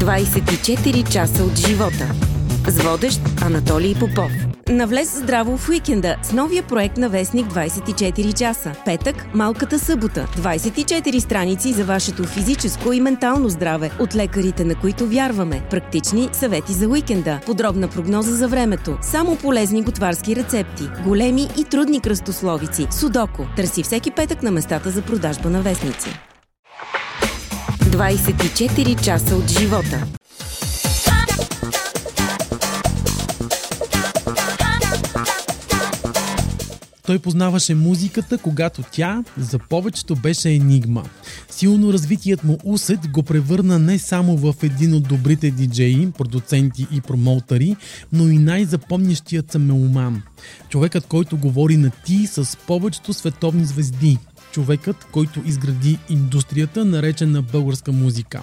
24 часа от живота. С водещ Анатолий Попов. Навлез здраво в уикенда с новия проект на Вестник 24 часа. Петък – Малката събота. 24 страници за вашето физическо и ментално здраве от лекарите, на които вярваме. Практични съвети за уикенда. Подробна прогноза за времето. Само полезни готварски рецепти. Големи и трудни кръстословици. Судоко. Търси всеки петък на местата за продажба на вестници. 24 часа от живота. Той познаваше музиката, когато тя за повечето беше енигма. Силно развитият му усет го превърна не само в един от добрите диджеи, продуценти и промоутъри, но и най-запомнящият се меломан. Човекът, който говори на ти с повечето световни звезди. Човекът, който изгради индустрията, наречена българска музика.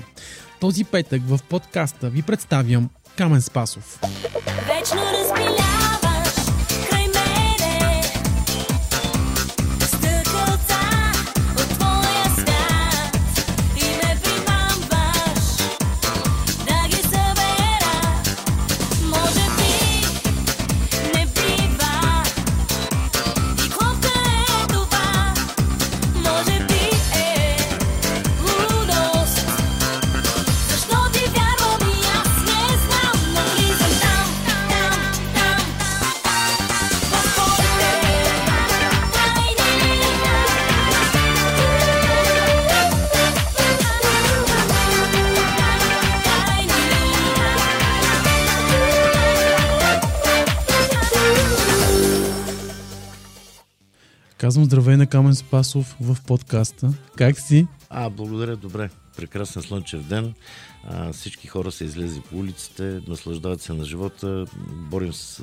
Този петък в подкаста ви представям Камен Спасов. Вечно Казвам здравей на Камен Спасов в подкаста. Как си? А, благодаря, добре. Прекрасен слънчев ден. А, всички хора са излезли по улиците, наслаждават се на живота, борим се с,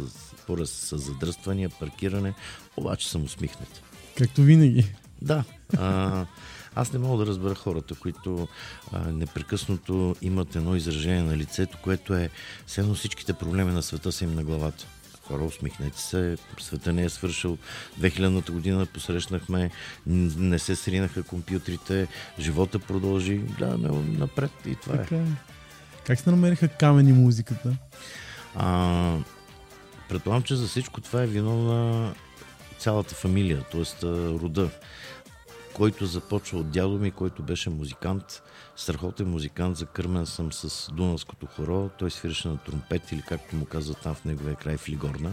боря се с задръствания, паркиране, обаче съм усмихнат. Както винаги. Да. А, аз не мога да разбера хората, които а, непрекъснато имат едно изражение на лицето, което е все едно всичките проблеми на света са им на главата. Хора, усмихнете се, света не е свършил. 2000-та година посрещнахме, не се сринаха компютрите, живота продължи, гледаме напред и това е. Така е. Как се намериха камен и музиката? А, предполагам, че за всичко това е вино на цялата фамилия, т.е. рода, който започва от дядо ми, който беше музикант, страхотен музикант, закърмен съм с Дунавското хоро, той свиреше на тромпет или както му казват там в неговия край в Лигорна.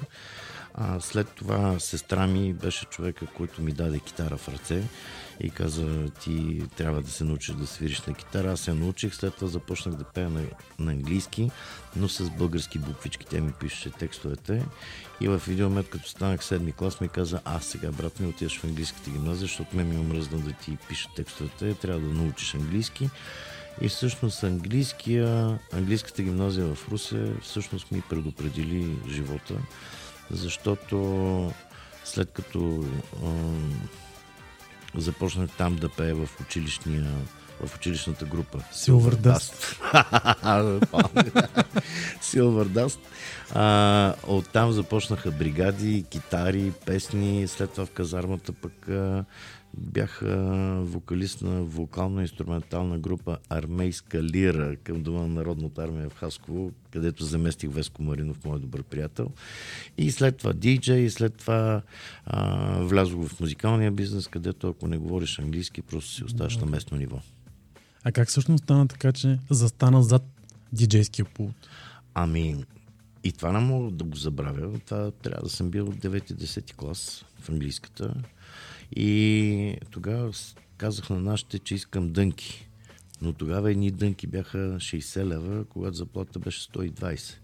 А след това сестра ми беше човека, който ми даде китара в ръце и каза, ти трябва да се научиш да свириш на китара. Аз се научих, след това започнах да пея на, на английски, но с български буквички. Те ми пишеше текстовете. И в един момент, като станах седми клас, ми каза, а сега, брат ми, отиваш в английската гимназия, защото мен ми омръзна да ти пиша текстовете, трябва да научиш английски. И всъщност английския, английската гимназия в Русе всъщност ми предопредели живота, защото след като ам, започнах там да пея в училищния в училищната група. Silver Dust. Silver Dust. А, оттам започнаха бригади, китари, песни. След това в казармата пък а, бях вокалист на вокално-инструментална група Армейска лира към Дома на Народната армия в Хасково, където заместих Веско Маринов, мой добър приятел. И след това диджей, и след това а, влязох в музикалния бизнес, където ако не говориш английски, просто си оставаш на местно ниво. А как всъщност стана така, че застана зад диджейския пулт? Ами, и това не мога да го забравя. Това трябва да съм бил от 9-10 клас в английската. И тогава казах на нашите, че искам дънки. Но тогава едни дънки бяха 60 лева, когато заплата беше 120.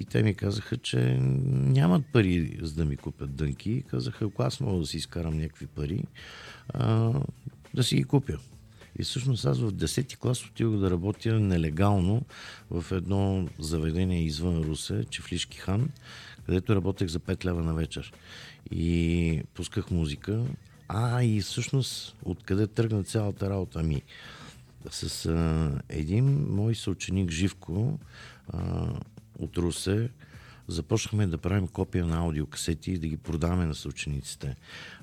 И те ми казаха, че нямат пари за да ми купят дънки. Казаха, ако аз мога да си изкарам някакви пари, а, да си ги купя. И всъщност аз в 10-ти клас отидох да работя нелегално в едно заведение извън Русе, Чефлишки хан, където работех за 5 лева на вечер. И пусках музика. А, и всъщност откъде тръгна цялата работа? Ами, с а, един мой съученик Живко а, от Русе, започнахме да правим копия на аудиокасети и да ги продаваме на съучениците.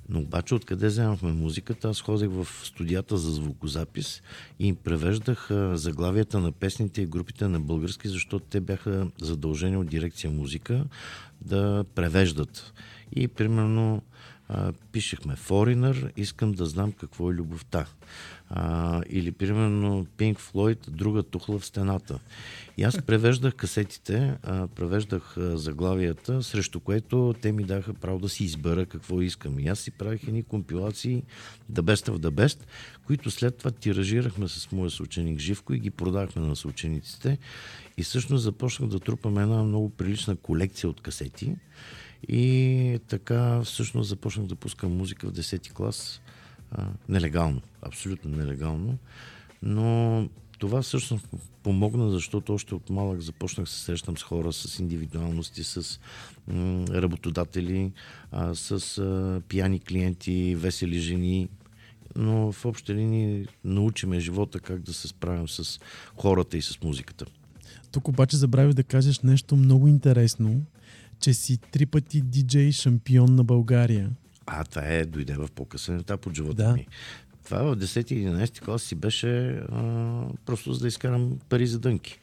Но обаче откъде вземахме музиката? Аз ходех в студията за звукозапис и им превеждах заглавията на песните и групите на български, защото те бяха задължени от дирекция музика да превеждат. И примерно а, пишехме Foreigner, искам да знам какво е любовта. А, или примерно Pink Floyd, друга тухла в стената. И аз превеждах касетите, а, превеждах а, заглавията, срещу което те ми даха право да си избера какво искам. И аз си правих едни компилации The Best of the Best, които след това тиражирахме с моя съученик Живко и ги продахме на съучениците. И всъщност започнах да трупам една много прилична колекция от касети. И така всъщност започнах да пускам музика в 10-ти клас. А, нелегално, абсолютно нелегално. Но това всъщност помогна, защото още от малък започнах се срещам с хора, с индивидуалности, с м- работодатели, а, с а, пияни клиенти, весели жени. Но в общи линии научиме живота как да се справим с хората и с музиката. Тук обаче забравих да кажеш нещо много интересно, че си три пъти диджей шампион на България. А, това е, дойде в по-късен етап от живота Да. ми. Това в 10 и 11 клас си беше а, просто за да изкарам пари за дънки.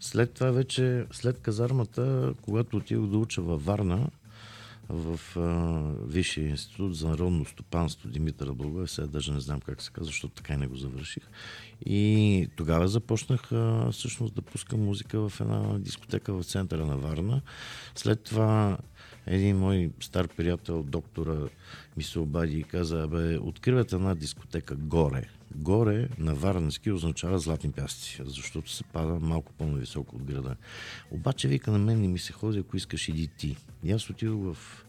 След това вече, след казармата, когато отидох да уча във Варна, в а, Висшия институт за народно стопанство Димитър Благоев, сега даже не знам как се казва, защото така и не го завърших. И тогава започнах а, всъщност да пускам музика в една дискотека в центъра на Варна. След това един мой стар приятел, доктора, ми се обади и каза, абе, откриват една дискотека горе. Горе на Варненски означава златни пясъци, защото се пада малко по-нависоко от града. Обаче вика на мен не ми се ходи, ако искаш иди ти. И аз отидох в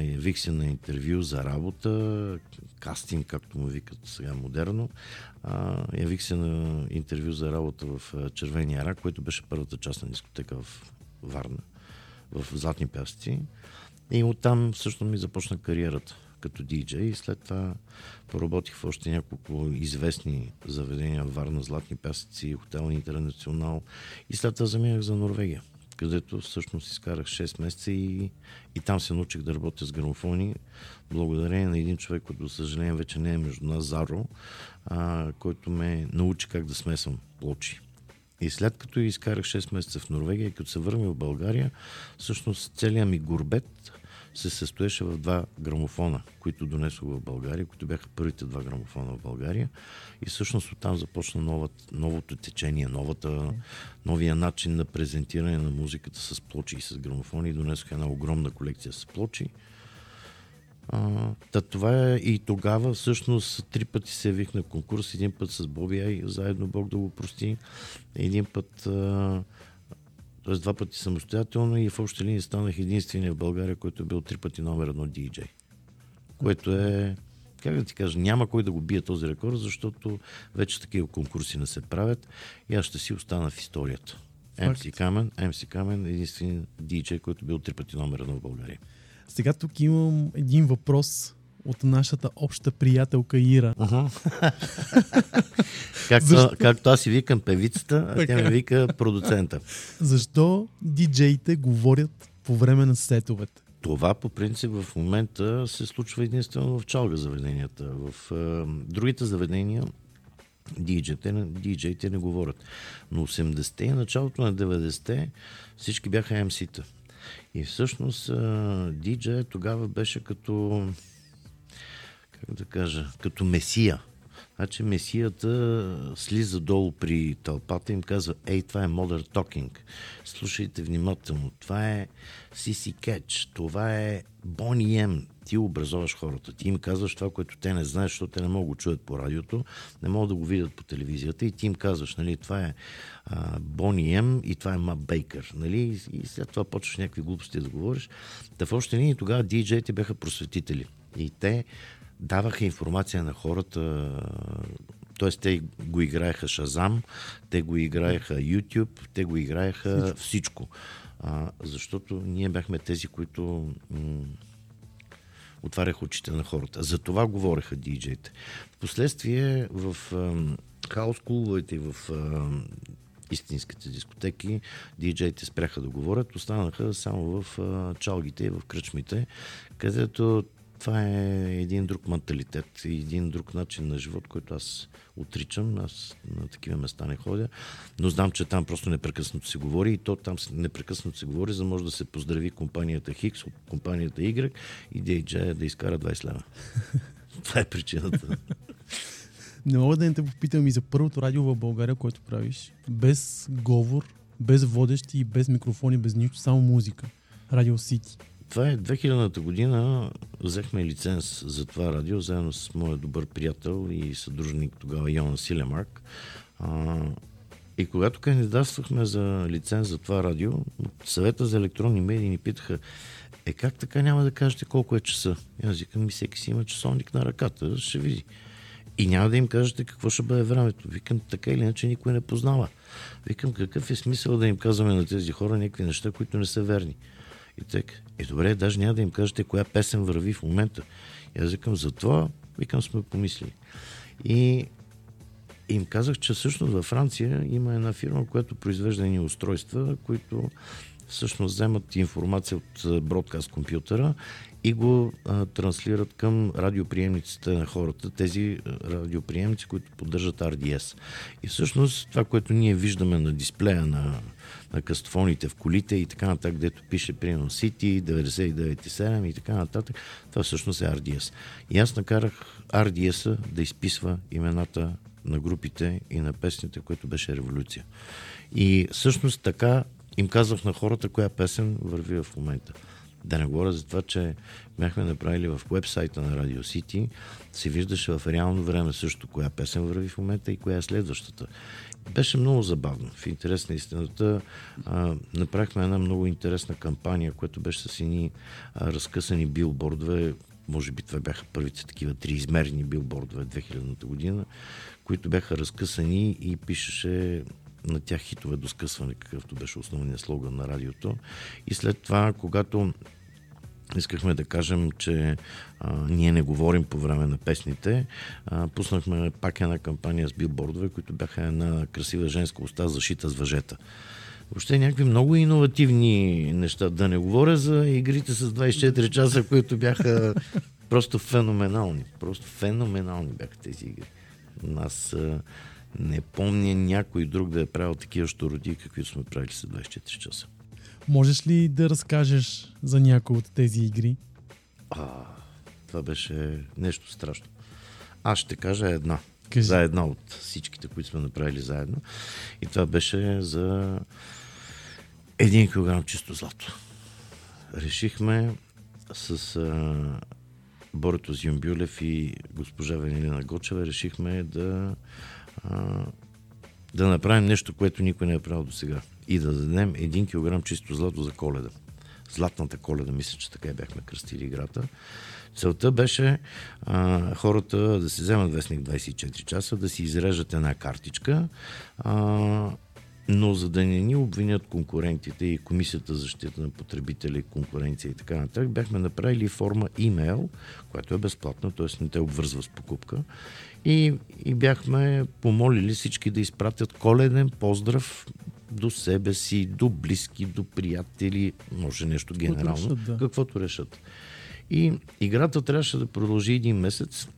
явих се на интервю за работа, кастинг, както му викат сега модерно. А, явих се на интервю за работа в Червения рак, което беше първата част на дискотека в Варна, в Златни пясъци. И оттам всъщност ми започна кариерата като диджей и след това поработих в още няколко известни заведения Варна, Златни пясъци, Хотел Интернационал и след това заминах за Норвегия, където всъщност изкарах 6 месеца и, и там се научих да работя с грамофони, благодарение на един човек, който, за съжаление, вече не е между нас, Заро, а, който ме научи как да смесвам плочи. И след като изкарах 6 месеца в Норвегия и като се върнах в България, всъщност целият ми горбет се състоеше в два грамофона, които донесох в България, които бяха първите два грамофона в България. И всъщност оттам започна новът, новото течение, новата, новия начин на презентиране на музиката с плочи и с грамофони. И донесох една огромна колекция с плочи. А, та това е и тогава всъщност три пъти се явих на конкурс. Един път с Боби Ай, заедно Бог да го прости. Един път, а, т.е. два пъти самостоятелно и в общи линии станах единствения в България, който е бил три пъти номер едно диджей. Което е, как да ти кажа, няма кой да го бие този рекорд, защото вече такива конкурси не се правят и аз ще си остана в историята. МС Камен, МС Камен единствен диджей, който е бил три пъти номер едно в България. Сега тук имам един въпрос от нашата обща приятелка Ира. Както, Защо? както аз си викам певицата, а тя ми вика продуцента. Защо диджеите говорят по време на сетовете? Това по принцип в момента се случва единствено в чалга заведенията. В е, другите заведения диджеите, не- диджеите не говорят. Но 80-те и началото на 90-те всички бяха MC-та. И всъщност диджей тогава беше като как да кажа, като месия. Значи месията слиза долу при тълпата и им казва, ей, това е Modern Talking. Слушайте внимателно. Това е CC Catch. Това е Bonnie M. Ти образоваш хората. Ти им казваш това, което те не знаят, защото те не могат да го чуят по радиото, не могат да го видят по телевизията и ти им казваш, нали, това е Бони М и това е Мап Бейкър. Нали? И, след това почваш някакви глупости да говориш. Та в още линии тогава диджеите бяха просветители. И те даваха информация на хората, т.е. те го играеха Шазам, те го играеха YouTube, те го играеха всичко. всичко. А, защото ние бяхме тези, които м- отваряха очите на хората. За това говореха диджеите. Впоследствие в хаос клубовете и в ам, истинските дискотеки. Диджеите спряха да говорят, останаха само в а, чалгите и в кръчмите, където това е един друг менталитет и един друг начин на живот, който аз отричам. Аз на такива места не ходя, но знам, че там просто непрекъснато се говори и то там непрекъснато се говори, за да може да се поздрави компанията Хикс компанията Y и диджея да изкара 20 лева. Това е причината. Не мога да не те попитам и за първото радио в България, което правиш. Без говор, без водещи без микрофони, без нищо, само музика. Радио Сити. Това е 2000-та година. Взехме лиценз за това радио, заедно с моя добър приятел и съдружник тогава Йона Силемарк. А, и когато кандидатствахме за лиценз за това радио, съвета за електронни медии ни питаха е как така няма да кажете колко е часа? И аз викам, ми всеки си има часовник на ръката, ще види. И няма да им кажете какво ще бъде времето. Викам, така или иначе никой не познава. Викам, какъв е смисъл да им казваме на тези хора някакви неща, които не са верни. И така, е добре, даже няма да им кажете коя песен върви в момента. И аз викам, за това, викам, сме помислили. И им казах, че всъщност във Франция има една фирма, която произвежда едни устройства, които всъщност вземат информация от бродкаст компютъра и го а, транслират към радиоприемниците на хората, тези радиоприемници, които поддържат RDS. И всъщност това, което ние виждаме на дисплея на, на кастофоните в колите и така нататък, където пише примерно City 99.7 и така нататък, това всъщност е RDS. И аз накарах RDS-а да изписва имената на групите и на песните, което беше революция. И всъщност така им казах на хората коя песен върви в момента. Да не говоря за това, че бяхме направили в вебсайта на Radio City, се виждаше в реално време също коя песен върви в момента и коя е следващата. Беше много забавно. В интерес на истината а, направихме една много интересна кампания, която беше с едни а, разкъсани билбордове. Може би това бяха първите такива триизмерни билбордове 2000-та година, които бяха разкъсани и пишеше на тях хитове до скъсване, какъвто беше основният слоган на радиото. И след това, когато искахме да кажем, че а, ние не говорим по време на песните, а, пуснахме пак една кампания с билбордове, които бяха една красива женска уста, зашита с въжета. Въобще някакви много иновативни неща. Да не говоря за игрите с 24 часа, които бяха просто феноменални. Просто феноменални бяха тези игри. Аз а, не помня някой друг да е правил такива щороди, каквито сме правили с 24 часа. Можеш ли да разкажеш за някои от тези игри? А, това беше нещо страшно. Аз ще кажа една. Кажи. За една от всичките, които сме направили заедно. И това беше за един килограм чисто злато. Решихме с а, Борето Зюмбюлев и госпожа Венелина Гочева решихме да, да направим нещо, което никой не е правил до сега. И да дадем един килограм чисто злато за коледа. Златната коледа, мисля, че така я бяхме кръстили играта. Целта беше а, хората да се вземат вестник 24 часа, да си изрежат една картичка, а, но за да не ни обвинят конкурентите и Комисията за защита на потребители, конкуренция и така нататък, бяхме направили форма имейл, която е безплатна, т.е. не те обвързва с покупка. И, и бяхме помолили всички да изпратят коледен поздрав до себе си, до близки, до приятели, може нещо генерално, решат, да. каквото решат. И играта трябваше да продължи един месец.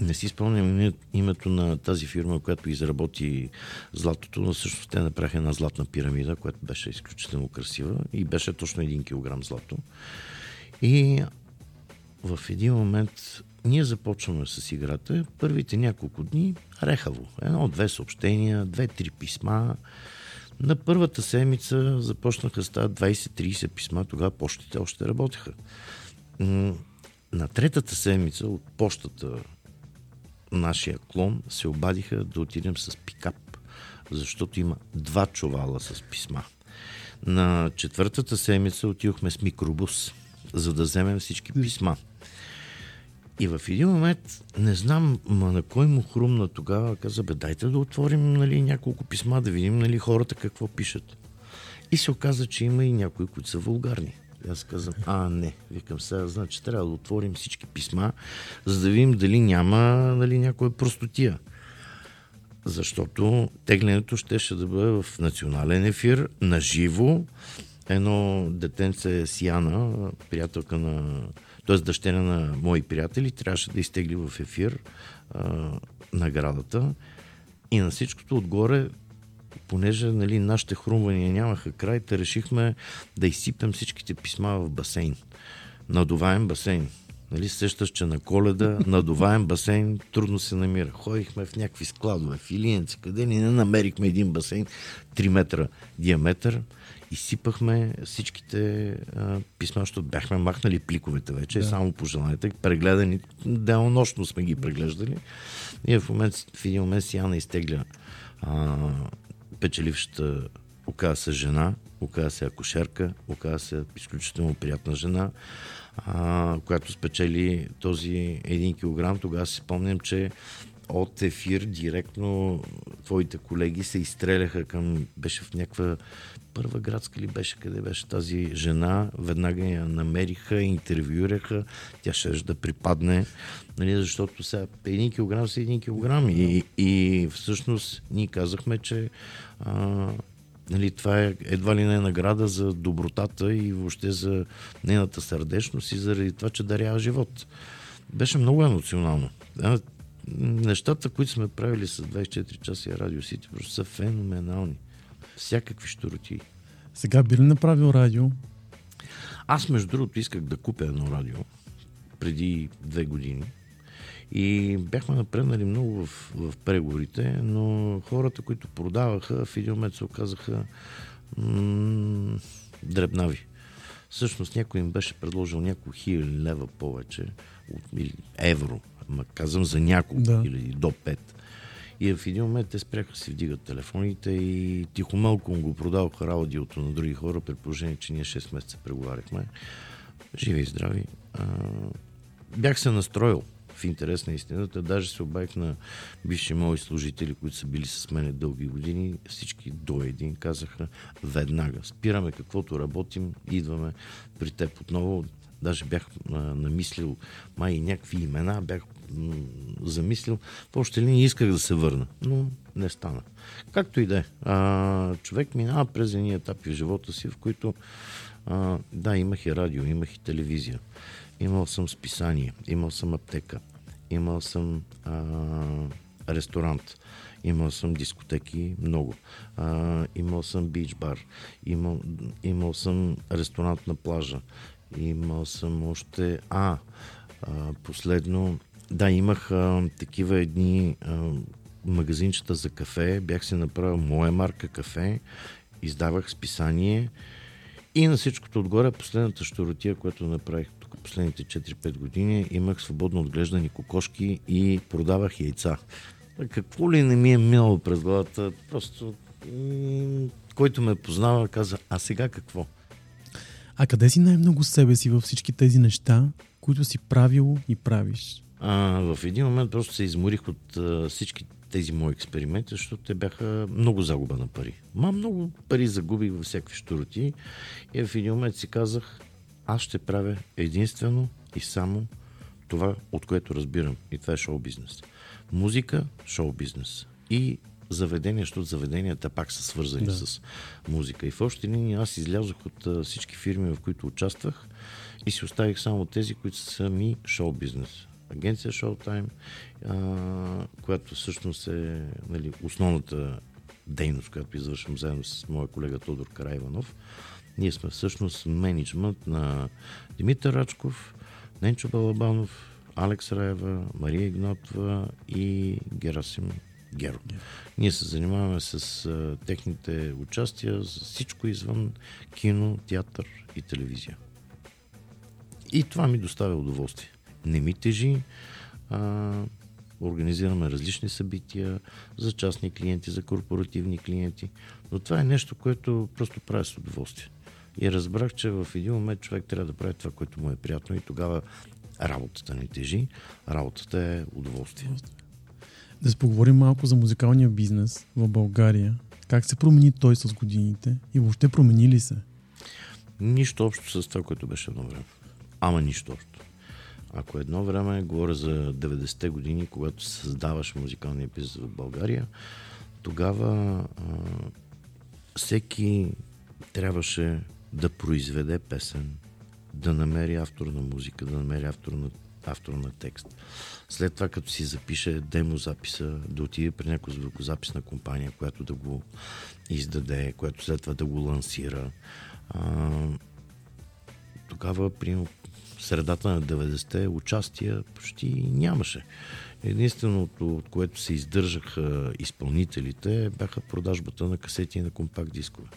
Не си спомням име- името на тази фирма, която изработи златото, но всъщност те направиха една златна пирамида, която беше изключително красива и беше точно един килограм злато. И в един момент ние започваме с играта. Първите няколко дни рехаво. Едно-две съобщения, две-три писма. На първата седмица започнаха стават 20-30 писма, тогава почтите още работеха. На третата седмица от почтата нашия клон се обадиха да отидем с пикап, защото има два чувала с писма. На четвъртата седмица отидохме с микробус, за да вземем всички писма. И в един момент, не знам ма на кой му хрумна тогава, каза, бе, дайте да отворим нали, няколко писма, да видим нали, хората какво пишат. И се оказа, че има и някои, които са вулгарни. Аз казвам, а, не. Викам сега, значи трябва да отворим всички писма, за да видим дали няма нали, някоя простотия. защото теглянето щеше да бъде в национален ефир, на живо. Едно детенце Сиана, приятелка на... т.е. дъщеря на мои приятели, трябваше да изтегли в ефир а, наградата. И на всичкото отгоре, понеже нали, нашите хрумвания нямаха край, те решихме да изсипем всичките писма в басейн. Надуваем басейн. Нали, сещаш, че на коледа надуваем басейн трудно се намира. Ходихме в някакви складове, в Илиенци, къде ни не намерихме един басейн 3 метра диаметър. Изсипахме всичките а, писма, защото бяхме махнали пликовете вече, да. само пожеланията, прегледани, денонощно сме ги преглеждали. И в, момент, в един момент Сиана изтегля а, печелившата оказа се жена, оказа се акушерка, оказа се изключително приятна жена, а, която спечели този един килограм. Тогава си спомням, че от ефир директно твоите колеги се изстреляха към... Беше в някаква първа градска ли беше, къде беше тази жена, веднага я намериха, интервюираха, тя ще да припадне, нали, защото сега един килограм са един килограм и, и всъщност ние казахме, че а, нали, това е едва ли не награда за добротата и въобще за нейната сърдечност и заради това, че дарява живот. Беше много емоционално. Да, нещата, които сме правили с 24 часа и Радио Сити, просто са феноменални. Всякакви штороти. Сега би ли направил радио? Аз, между другото, исках да купя едно радио преди две години. И бяхме напреднали много в, в преговорите, но хората, които продаваха, в един момент се оказаха м- дребнави. Всъщност някой им беше предложил няколко хиляди лева повече, от, или евро, ма казвам за няколко Да. хиляди, до пет. И в един момент те спряха си вдигат телефоните и тихомълко го продаваха радиото на други хора, при положение, че ние 6 месеца преговаряхме. Живи и здрави. А, бях се настроил в интерес на истината. Даже се обаих на бивши мои служители, които са били с мене дълги години. Всички до един казаха веднага. Спираме каквото работим, идваме при теб отново. Даже бях а, намислил май и някакви имена, бях замислил. В още линии исках да се върна, но не стана. Както и да е. Човек минава през едни етапи в живота си, в които а, да, имах и радио, имах и телевизия. Имал съм списание, имал съм аптека, имал съм а, ресторант, имал съм дискотеки, много. А, имал съм бич бар, имал, имал съм ресторант на плажа, имал съм още... А, а последно... Да, имах а, такива едни а, магазинчета за кафе, бях си направил моя марка кафе, издавах списание и на всичкото отгоре, последната щуротия, която направих последните 4-5 години, имах свободно отглеждани кокошки и продавах яйца. Какво ли не ми е минало през главата, просто който ме познава, каза, а сега какво? А къде си най-много себе си във всички тези неща, които си правил и правиш? А, в един момент просто се изморих от а, всички тези мои експерименти, защото те бяха много загуба на пари. Ма много пари загубих във всякакви щуроти и в един момент си казах, аз ще правя единствено и само това, от което разбирам. И това е шоу-бизнес. Музика, шоу-бизнес. И заведения, защото заведенията пак са свързани Да. с музика. И в общи линии аз излязох от всички фирми, в които участвах и си оставих само тези, които са ми шоу-бизнес. Агенция Showtime, а, която всъщност е нали, основната дейност, която извършвам заедно с моя колега Тодор Карайванов. Ние сме всъщност менеджмент на Димитър Рачков, Ненчо Балабанов, Алекс Раева, Мария Игнатова и Герасим Геро. Ние се занимаваме с а, техните участия, с всичко извън кино, театър и телевизия. И това ми доставя удоволствие. Не ми тежи. А, организираме различни събития за частни клиенти, за корпоративни клиенти. Но това е нещо, което просто правя с удоволствие. И разбрах, че в един момент човек трябва да прави това, което му е приятно и тогава работата не тежи, работата е удоволствие. Да се поговорим малко за музикалния бизнес в България. Как се промени той с годините и въобще промени ли се? Нищо общо с това, което беше едно време. Ама нищо общо. Ако едно време, говоря за 90-те години, когато създаваш музикалния бизнес в България, тогава а, всеки трябваше да произведе песен, да намери автор на музика, да намери автор на, автор на текст. След това, като си запише демо записа, да отиде при някаква звукозаписна компания, която да го издаде, която след това да го лансира. А, тогава, при средата на 90-те, участия почти нямаше. Единственото, от което се издържаха изпълнителите, бяха продажбата на касети и на компакт дискове.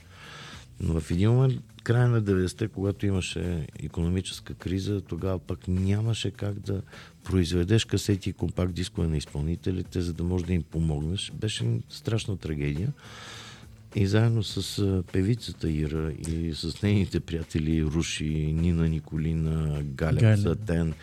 Но в един момент, края на 90-те, когато имаше економическа криза, тогава пък нямаше как да произведеш касети и компакт дискове на изпълнителите, за да можеш да им помогнеш. Беше страшна трагедия. И заедно с певицата Ира и с нейните приятели Руши, Нина Николина, Галя, Галя. Сатен,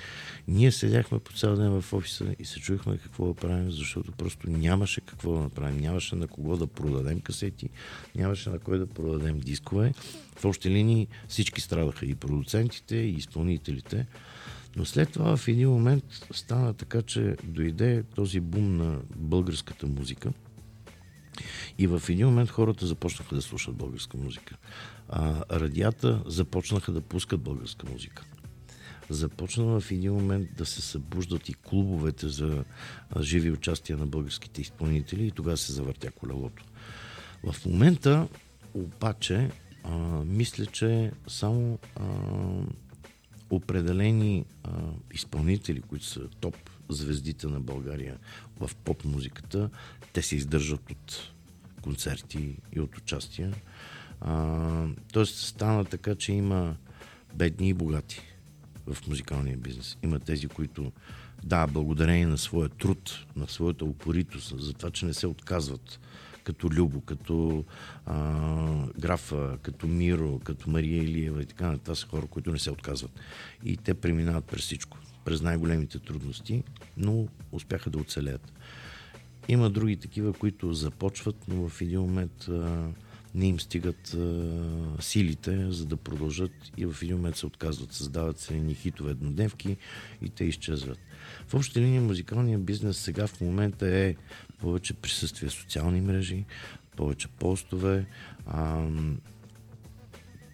ние седяхме по цял ден в офиса и се чуехме какво да правим, защото просто нямаше какво да направим. Нямаше на кого да продадем касети, нямаше на кой да продадем дискове. В общи линии всички страдаха и продуцентите, и изпълнителите. Но след това в един момент стана така, че дойде този бум на българската музика. И в един момент хората започнаха да слушат българска музика. А, радията започнаха да пускат българска музика. Започна в един момент да се събуждат и клубовете за живи участия на българските изпълнители и тогава се завъртя колелото. В момента обаче а, мисля, че само а, определени а, изпълнители, които са топ звездите на България в поп музиката, те се издържат от концерти и от участия. Тоест стана така, че има бедни и богати в музикалния бизнес. Има тези, които да, благодарение на своя труд, на своята упоритост, за това, че не се отказват като Любо, като а, Графа, като Миро, като Мария Илиева и така нататък. Това са хора, които не се отказват. И те преминават през всичко, през най-големите трудности, но успяха да оцелеят. Има други такива, които започват, но в един момент а, не им стигат а, силите, за да продължат и в един момент се отказват. Създават се едни хитове еднодневки и те изчезват. В общи линии музикалният бизнес сега в момента е повече присъствие в социални мрежи, повече постове, а,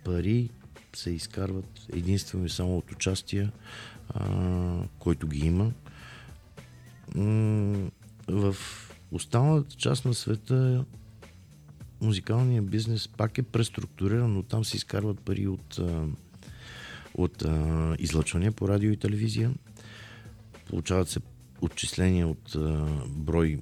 пари се изкарват единствено и само от участия, който ги има. В останалата част на света музикалният бизнес пак е преструктуриран, но там се изкарват пари от, от излъчвания по радио и телевизия. Получават се отчисления от брой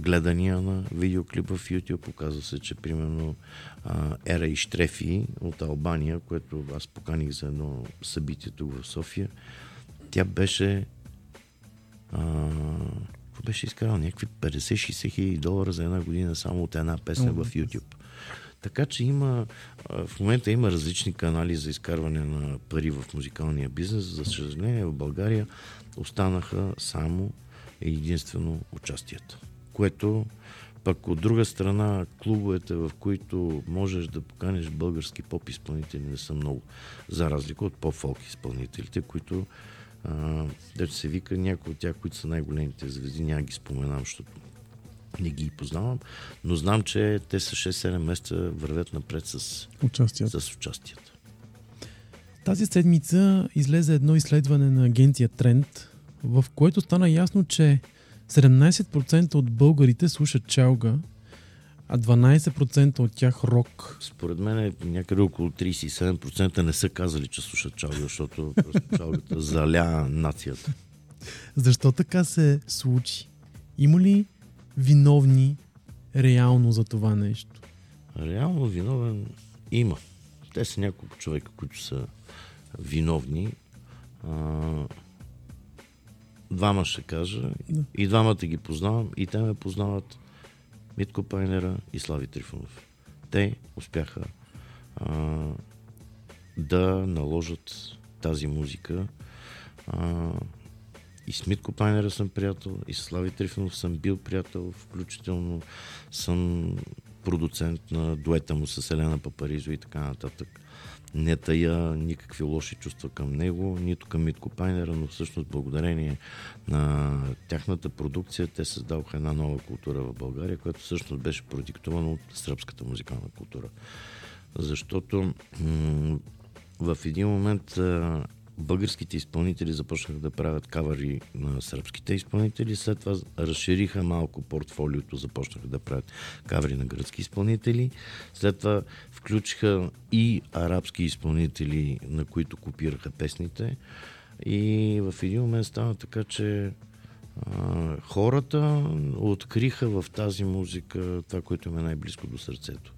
гледания на видеоклипа в YouTube. Показва се, че примерно а, Ера и Штрефи от Албания, което аз поканих за едно събитие тук в София, тя беше а, какво беше изкарал? Някакви 50-60 хиляди долара за една година само от една песен в YouTube. Така че има, в момента има различни канали за изкарване на пари в музикалния бизнес. За съжаление в България останаха само единствено участията. Което пък от друга страна клубовете, в които можеш да поканиш български поп изпълнители не са много. За разлика от поп-фолк изпълнителите, които а, дето се вика някои от тях, които са най-големите звезди, няма ги споменам, защото не ги познавам, но знам, че те са 6-7 месеца вървят напред с, Участието. с участията. Тази седмица излезе едно изследване на агенция Тренд, в което стана ясно, че 17% от българите слушат чалга, а 12% от тях рок. Според мен е някъде около 37% не са казали, че слушат чалга, защото чалгата заля нацията. Защо така се случи? Има ли виновни реално за това нещо? Реално виновен има. Те са няколко човека, които са виновни. А, двама ще кажа. Да. И двамата ги познавам. И те ме познават Митко Пайнера и Слави Трифонов. Те успяха а, да наложат тази музика. А, и с Митко Пайнера съм приятел, и с Слави Трифонов съм бил приятел, включително съм продуцент на дуета му с Елена Папаризо и така нататък. Не тая никакви лоши чувства към него, нито към Митко Пайнера, но всъщност благодарение на тяхната продукция те създадоха една нова култура в България, която всъщност беше продиктована от сръбската музикална култура. Защото м- в един момент а, българските изпълнители започнаха да правят кавари на сръбските изпълнители, след това разшириха малко портфолиото, започнаха да правят кавари на гръцки изпълнители, след това включиха и арабски изпълнители, на които копираха песните и в един момент стана така, че хората откриха в тази музика това, което им е най-близко до сърцето.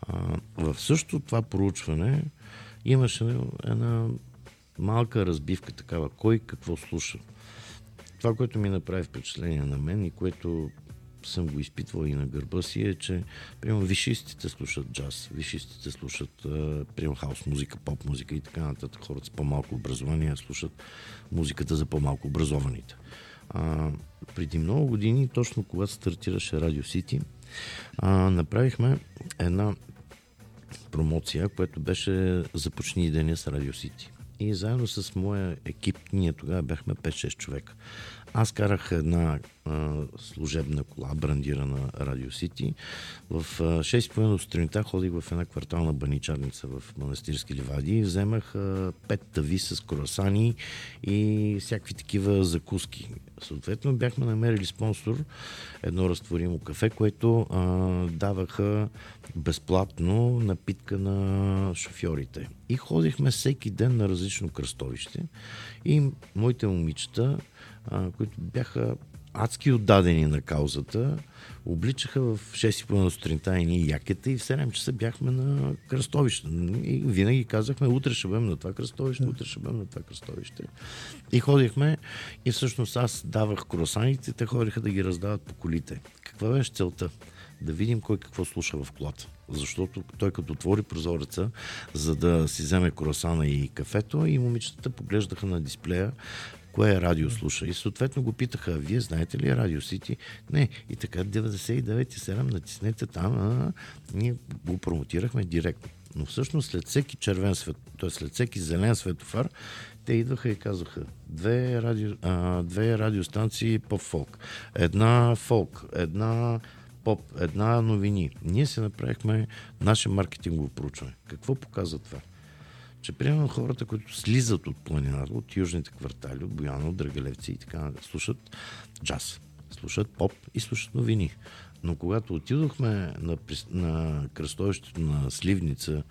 А, в същото това проучване имаше една малка разбивка такава, кой какво слуша. Това, което ми направи впечатление на мен и което съм го изпитвал и на гърба си е, че примерно вишистите слушат джаз, вишистите слушат примерно хаос музика, поп музика и така нататък. Хората с по-малко образование слушат музиката за по-малко образованите. А, преди много години, точно когато стартираше Радио Сити, направихме една промоция, която беше Започни деня с Радио Сити. И заедно с моя екип, ние тогава бяхме 5-6 човека. Аз карах една а, служебна кола, брандирана Радио Сити. В а, 6.30 сутринта ходих в една квартална баничарница в Манастирски ливади и вземах а, пет тави с круасани и всякакви такива закуски. Съответно бяхме намерили спонсор, едно разтворимо кафе, което а, даваха безплатно напитка на шофьорите. И ходихме всеки ден на различно кръстовище. И моите момичета, които бяха адски отдадени на каузата, обличаха в 6.30 на сутринта и якета и в 7 часа бяхме на кръстовище. И винаги казахме, утре ще бъдем на това кръстовище, утре ще бъдем на това кръстовище. И ходихме и всъщност аз давах круасаните, те ходиха да ги раздават по колите. Каква беше целта? Да видим кой какво слуша в колата. Защото той като отвори прозореца, за да си вземе круасана и кафето, и момичетата поглеждаха на дисплея кое радио слуша. И съответно го питаха, вие знаете ли Радио Сити? Не. И така 99,7 натиснете там. А, ние го промотирахме директно. Но всъщност след всеки червен свет, т.е. след всеки зелен светофар, те идваха и казваха две, радио, а, две радиостанции поп-фолк, една фолк, една поп, една новини. Ние се направихме наше маркетингово проучване. Какво показва това? Че примерно хората, които слизат от планината, от южните квартали, от Бояна, от Драгалевци и така, слушат джаз, слушат поп и слушат новини. Но когато отидохме на, на кръстовището на Сливница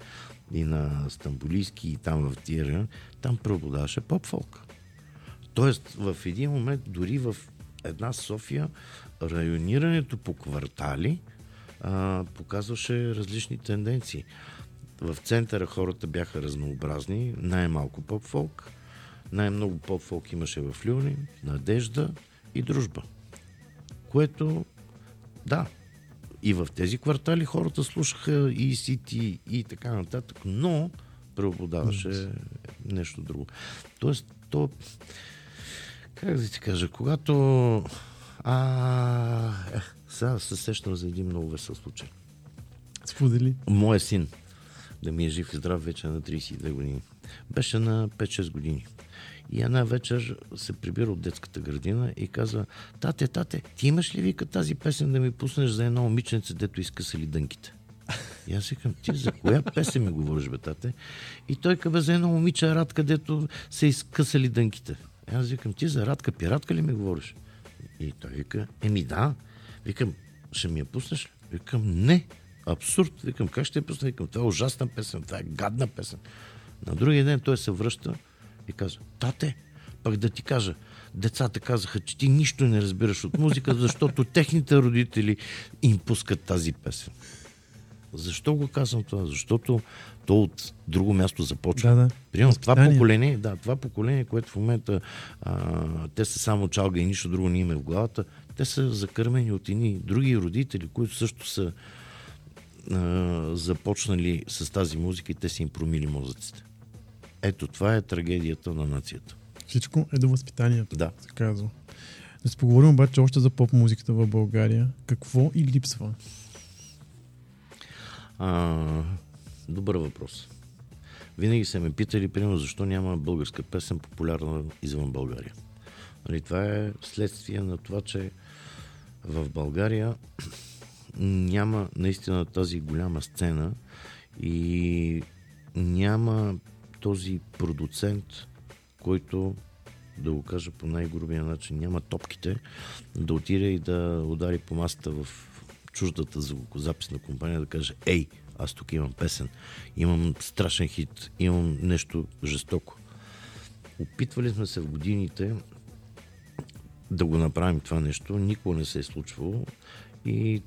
и на Стамбулийски и там в Тира, там преобладаваше поп-фолк. Тоест, в един момент, дори в една София, районирането по квартали а, показваше различни тенденции. В центъра хората бяха разнообразни, най-малко поп-фолк, най-много поп-фолк имаше в Люлин, Надежда и Дружба. Което, да, и в тези квартали хората слушаха и сити и така нататък, но преобладаваше нещо друго. Тоест, то, как да ти кажа, когато а, е, сега се сещам за един много весел случай. Сподели. Моя син, да ми е жив и здрав, вече на 32 години, беше на 5-6 години. И една вечер се прибира от детската градина и казва, тате, тате, ти имаш ли вика тази песен да ми пуснеш за едно момиченце, дето изкъсали дънките? И аз викам, ти за коя песен ми говориш, бе, тате? И той казва за едно момиче Радка, дето се изкъсали дънките. И аз викам, ти за Радка пиратка ли ми говориш? И той вика, еми да. Викам, ще ми я пуснеш ли? Викам, не. Абсурд. Викам, как ще я пусна? Викам, това е ужасна песен, това е гадна песен. На другия ден той се връща и казва, тате, пък да ти кажа, децата казаха, че ти нищо не разбираш от музика, защото техните родители им пускат тази песен. Защо го казвам това? Защото то от друго място започва. Да, да. Примерно това поколение, да, това поколение, което в момента а, те са само чалга и нищо друго не им е в главата, те са закърмени от едни други родители, които също са а, започнали с тази музика и те са им промили мозъците. Ето, това е трагедията на нацията. Всичко е до възпитанието, Да. се казва. Да се поговорим обаче още за поп-музиката в България. Какво и липсва? А, добър въпрос. Винаги са ме питали, примерно, защо няма българска песен популярна извън България. Нали, това е следствие на това, че в България няма наистина тази голяма сцена и няма този продуцент, който да го кажа по най-грубия начин, няма топките да отиде и да удари по масата в чуждата звукозаписна компания да каже Ей, аз тук имам песен, имам страшен хит, имам нещо жестоко. Опитвали сме се в годините да го направим това нещо, никога не се е случвало и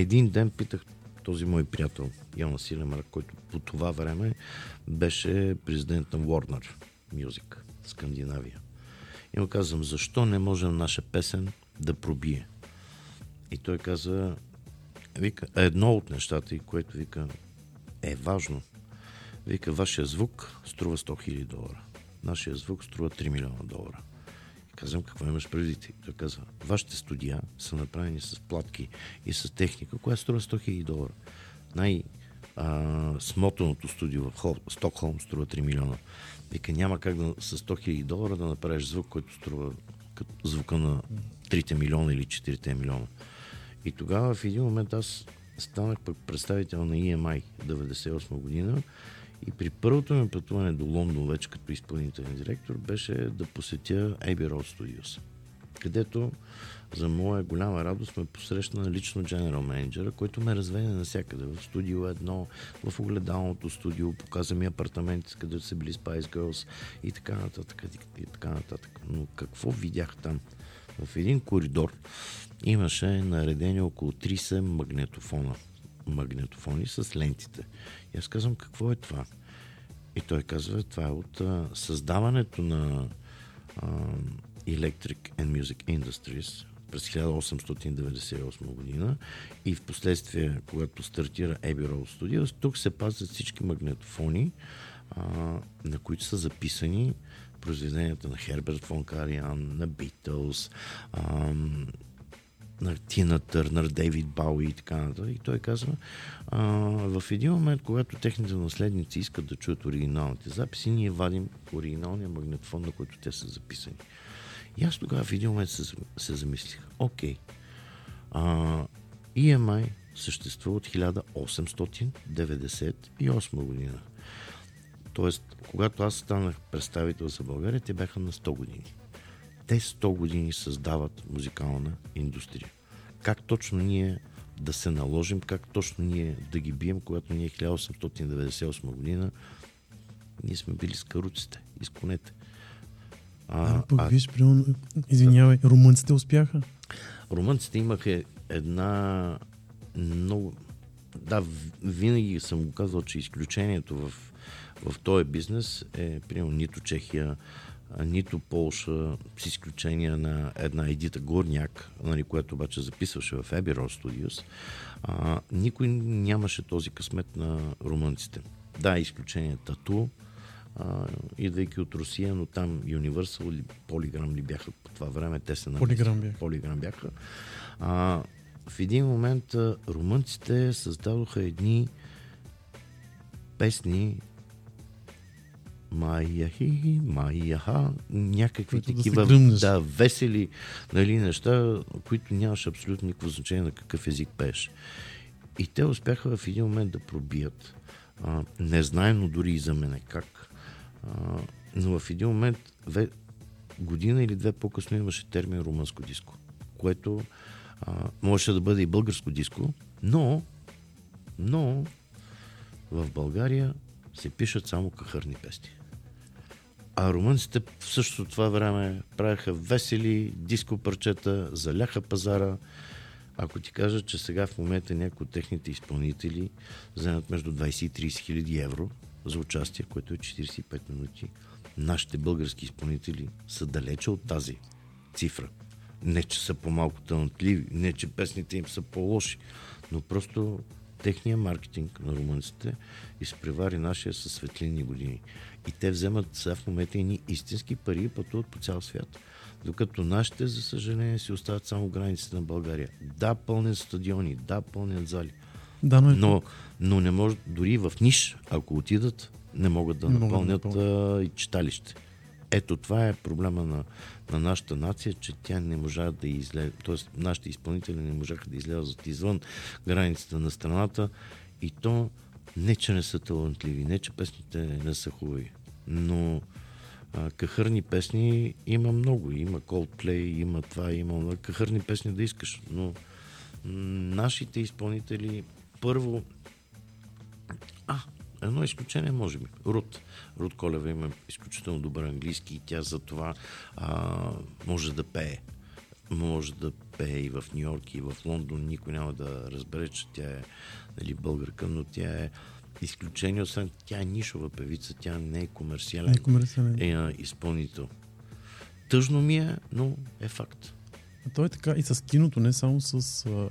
един ден питах този мой приятел, Яна Силемар, който по това време беше президент на Warner Music, Скандинавия. И му казвам, защо не може наша песен да пробие? И той каза, вика, едно от нещата, което вика, е важно. Вика, вашия звук струва 100 000 долара. Нашия звук струва 3 милиона долара. Казвам, какво имаш предвид? Той каза, вашите студия са направени с платки и с техника, която струва 100 000 долара. Най- а, смотаното студио в Хол, Стокхолм струва 3 милиона. Вика, няма как да, с 100 000 долара да направиш звук, който струва като звука на 3 милиона или 4 милиона. И тогава в един момент аз станах представител на EMI 98 година и при първото ми пътуване до Лондон вече като изпълнителен директор беше да посетя Abbey Road Studios, където за моя голяма радост ме посрещна лично генерал менеджера, който ме разведе навсякъде. В студио едно, в огледалното студио, показа ми апартаментите, където са били Spice Girls и така нататък. И така нататък. Но какво видях там? В един коридор имаше наредени около 30 магнетофона. Магнетофони с лентите. И аз казвам, какво е това? И той казва, това е от а, създаването на а, Electric and Music Industries през 1898 година и в последствие, когато стартира Abbey Road Studios, тук се пазят всички магнетофони, а, на които са записани произведенията на Херберт фон Кариан, на а, на Тина Търнър, Дейвид Бауи и така нататък. И той казва, а, в един момент, когато техните наследници искат да чуят оригиналните записи, ние вадим оригиналния магнитофон, на който те са записани. И аз тогава в един момент се, се замислих, окей, а, EMI съществува от 1898 година. Тоест, когато аз станах представител за България, те бяха на 100 години. Те 100 години създават музикална индустрия. Как точно ние да се наложим, как точно ние да ги бием, когато ние 1898 година ние сме били с каруците, и с конете. А, пък виж, примерно, извинявай, румънците успяха. Румънците имаха една много... Да, винаги съм го казал, че изключението в, в този бизнес е, примерно, нито Чехия, а, нито Полша, с изключение на една Едита Горняк, нали, която обаче записваше в Abbey Road Studios, а, никой нямаше този късмет на румънците. Да, изключение Тату, а, идвайки от Русия, но там Universal или Polygram ли бяха по това време, те се намесиха. Polygram бяха. Полиграм бяха. А, в един момент румънците създадоха едни песни Майяхи, Майяха, някакви Които да се такива гръмнеш. да, весели нали, неща, които нямаше абсолютно никакво значение на какъв език пееш. И те успяха в един момент да пробият. А, незнайно дори и за мене как. А, но в един момент, ве, година или две по-късно имаше термин румънско диско, което а, можеше да бъде и българско диско, но, но в България се пишат само кахърни песни. А румънците в същото това време правяха весели диско парчета, заляха пазара. Ако ти кажа, че сега в момента някои от техните изпълнители вземат между 20 и 30 хиляди евро за участие, което е 45 минути, нашите български изпълнители са далече от тази цифра. Не, че са по-малко талантливи, не, че песните им са по-лоши, но просто техния маркетинг на румънците изпревари нашия със светлинни години. И те вземат сега в момента едни истински пари и пътуват по цял свят. Докато нашите, за съжаление, си остават само границите на България. Да, пълнят стадиони, да, пълнят зали. Да, но Но, но не може, дори в ниш, ако отидат, не могат да Не могат да напълнят напълнят. а, и читалище. Ето това е проблема на, на нашата нация, че тя не можа да излезе, т.е. нашите изпълнители не можаха да излязат извън границите на страната и то не, че не са талантливи, не, че песните не са хубави, но а, кахърни песни има много. Има Coldplay, има това, има. Кахърни песни да искаш, но нашите изпълнители първо а, едно изключение, може би. Рут. Рут Колева има изключително добър английски и тя за това а, може да пее. Може да пее и в Нью Йорк, и в Лондон. Никой няма да разбере, че тя е нали, българка, но тя е изключение. Освен тя е нишова певица, тя не е комерциален Не е комерциален. е, а, изпълнител. Тъжно ми е, но е факт. А той е така и с киното, не само с, а,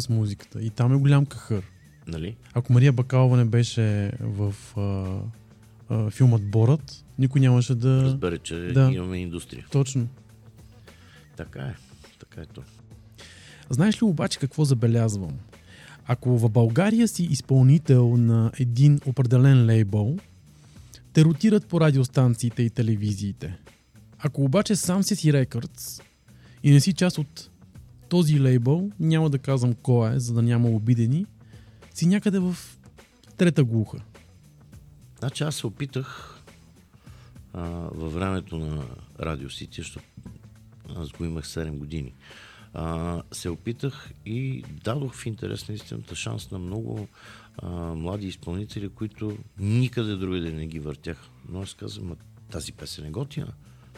с музиката. И там е голям кахър. Нали? Ако Мария Бакалова не беше в а, а, филмът Борът, никой нямаше да... Разбере, че да. имаме индустрия. Точно. Така е. Така е то. Знаеш ли обаче какво забелязвам? Ако в България си изпълнител на един определен лейбъл, те ротират по радиостанциите и телевизиите. Ако обаче сам си си рекърдс и не си част от този лейбъл, няма да казвам кой е, за да няма обидени, си някъде в трета глуха. Значи аз се опитах а, във времето на Радио Сити, защото аз го имах 7 години. А, се опитах и дадох в интерес на истината шанс на много а, млади изпълнители, които никъде другаде не ги въртях. Но аз казвам, "Ма тази песен е готина,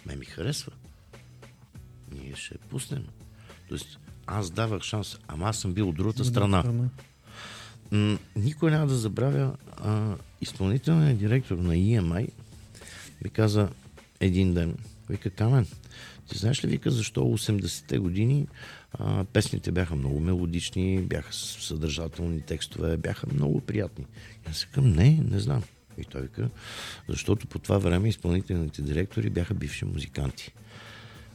ме ми харесва. Ние ще я пуснем. Тоест, аз давах шанс, ама аз съм бил от другата страна. Никой няма да забравя а, изпълнителният директор на EMI ми каза един ден, вика Камен, ти знаеш ли, вика, защо 80-те години а, песните бяха много мелодични, бяха съдържателни текстове, бяха много приятни. И аз викам, не, не знам. И той вика, защото по това време изпълнителните директори бяха бивши музиканти.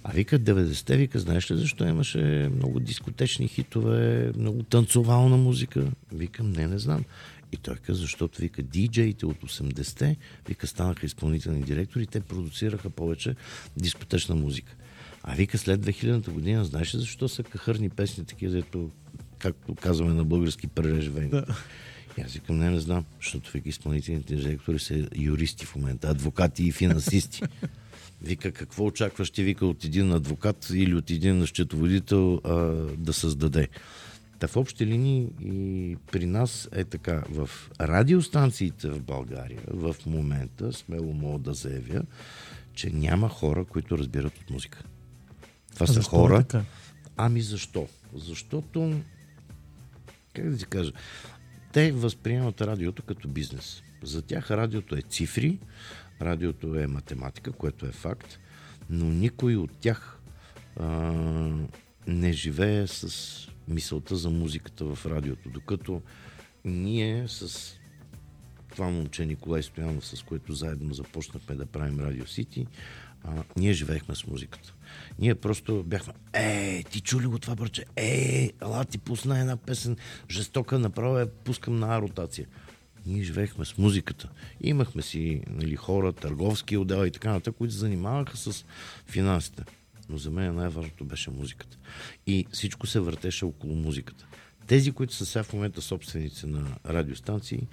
А вика 90-те, вика, знаеш ли защо имаше много дискотечни хитове, много танцовална музика? Викам, не, не знам. И той каза, защото вика, диджеите от 80-те, вика, станаха изпълнителни директори, те продуцираха повече дискотечна музика. А вика, след 2000-та година, знаеш ли защо са кахърни песни, такива, дето, както казваме на български, прережвени? Да. И аз викам, не, не знам, защото вика изпълнителните директори са юристи в момента, адвокати и финансисти. Вика, какво очакваш ти, вика, от един адвокат или от един счетоводител а, да създаде? Та в общи линии и при нас е така. В радиостанциите в България в момента смело мога да заявя, че няма хора, които разбират от музика. Това А са е хора. така? Ами защо? Защото, как да ти кажа, те възприемат радиото като бизнес. За тях радиото е цифри, радиото е математика, което е факт, но никой от тях а, не живее с мисълта за музиката в радиото, докато ние с това момче Николай Стоянов, с което заедно започнахме да правим Радио Сити, а, ние живеехме с музиката. Ние просто бяхме, е, ти чули го това бърче? Е, ала ти пусна една песен, жестока, направо я пускам на А ротация. Ние живеехме с музиката. Имахме си нали, хора, търговски отдел и така нататък, които се занимаваха с финансите. Но за мен най-важното беше музиката. И всичко се въртеше около музиката. Тези, които са сега в момента собственици на радиостанции,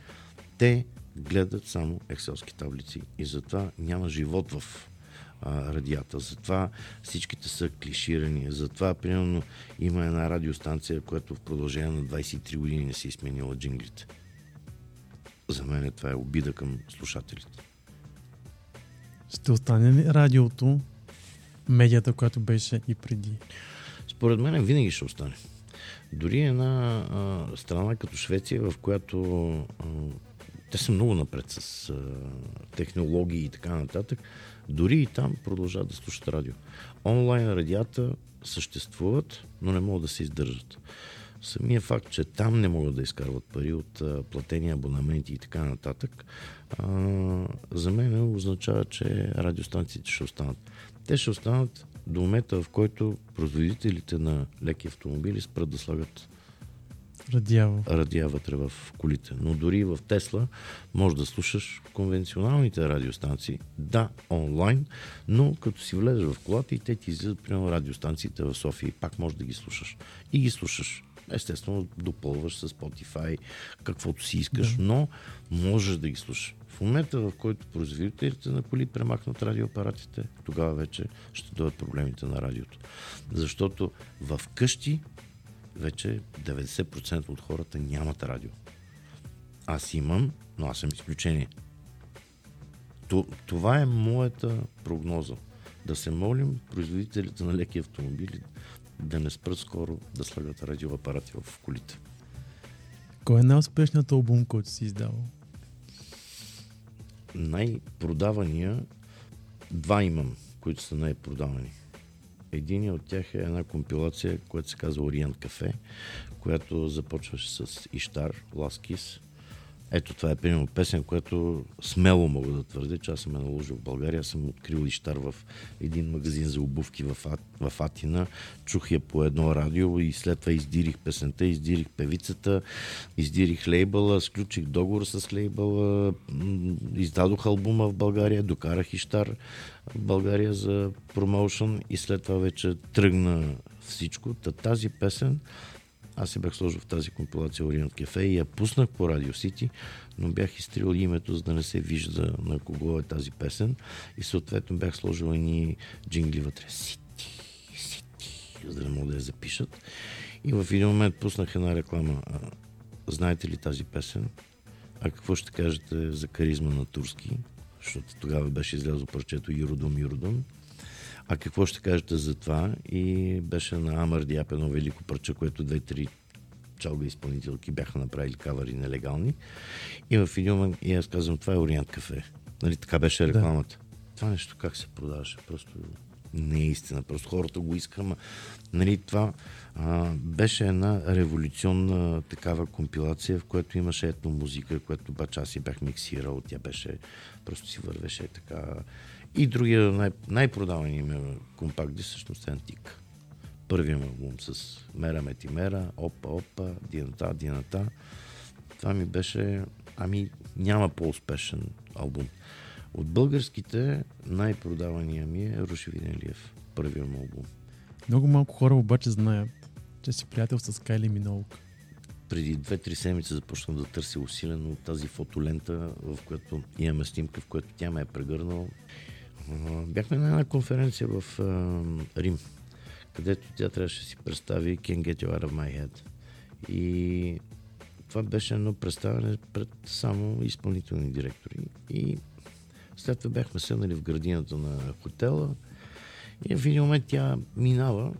те гледат само екселски таблици и затова няма живот в а, радията. Затова всичките са клиширани. Затова, примерно, има една радиостанция, която в продължение на 23 години не си е сменила джинглите. За мен това е обида към слушателите. Ще остане ли радиото медията, която беше и преди? Според мен винаги ще остане. Дори една а, страна като Швеция, в която а, те са много напред с а, технологии и така нататък, дори и там продължават да слушат радио. Онлайн радията съществуват, но не могат да се издържат. Самия факт, че там не могат да изкарват пари от а, платени абонаменти и така нататък, а, за мен означава, че радиостанциите ще останат. Те ще останат до момента, в който производителите на леки автомобили спрат да слагат Радява. радия вътре в колите. Но дори в Тесла може да слушаш конвенционалните радиостанции. Да, онлайн, но като си влезеш в колата и те ти излизат, примерно, радиостанциите в София и пак можеш да ги слушаш. И ги слушаш. Естествено, допълваш с Spotify, каквото си искаш, но можеш да ги слушаш. В момента, в който производителите на коли премахнат радиоапаратите, тогава вече ще дойдат проблемите на радиото. Защото в къщи вече 90% от хората нямат радио. Аз имам, но аз съм изключение. То- Това е моята прогноза. Да се молим производителите на леки автомобили да не спрат скоро да слагат радиоапарати в колите. Кой е най-успешният албум, който си издавал? най-продавания два имам, които са най-продавани. Един от тях е една компилация, която се казва Ориент Кафе, която започваше с Иштар, Ласкис. Ето това е примерно песен, която смело мога да твърдя, че аз съм я наложил в България. Аз съм открил Иштар в един магазин за обувки в, А- в Атина. Чух я по едно радио и след това издирих песента, издирих певицата, издирих лейбъла, сключих договор с лейбъла, издадох албума в България, докарах Иштар в България за промоушен и след това вече тръгна всичко. Та тази песен аз се бях сложил в тази компилация Ориент Кафе и я пуснах по Радио Сити, но бях изтрил името, за да не се вижда на кого е тази песен. И съответно бях сложил едни джингли вътре. Сити, Сити, за да не могат да я запишат. И в един момент пуснах една реклама. Знаете ли тази песен? А какво ще кажете за каризма на турски? Защото тогава беше излязло парчето Юродум, Юродум. А какво ще кажете за това? И беше на Амар Диап едно велико парче, което две-три чалга изпълнителки бяха направили кавари нелегални. И в един момент и аз казвам, това е Ориент кафе. Нали, така беше рекламата. Това нещо как се продаваше? Просто не е истина. Просто хората го искаха. ама, Нали, това а, беше една революционна такава компилация, в която имаше етно музика, която обаче аз си бях миксирал. Тя беше, просто си вървеше така. И другия най- най-продавания ми компакт диск всъщност е Антик. Първият албум с Мера Метимера, Опа, Опа, Дината, Дината. Това ми беше, ами няма по-успешен албум. От българските най-продавания ми е Руши Винелиев, първият му албум. Много малко хора обаче знаят, че си приятел с Кайли Минолк. преди 2-3 седмици започнах да търся усилено тази фотолента, в която имаме снимка, в която тя ме е прегърнала. Бяхме на една конференция в Рим, където тя трябваше да си представи Can Get You Out of My Head. И това беше едно представяне пред само изпълнителни директори. И след това бяхме седнали в градината на хотела и в един момент тя минава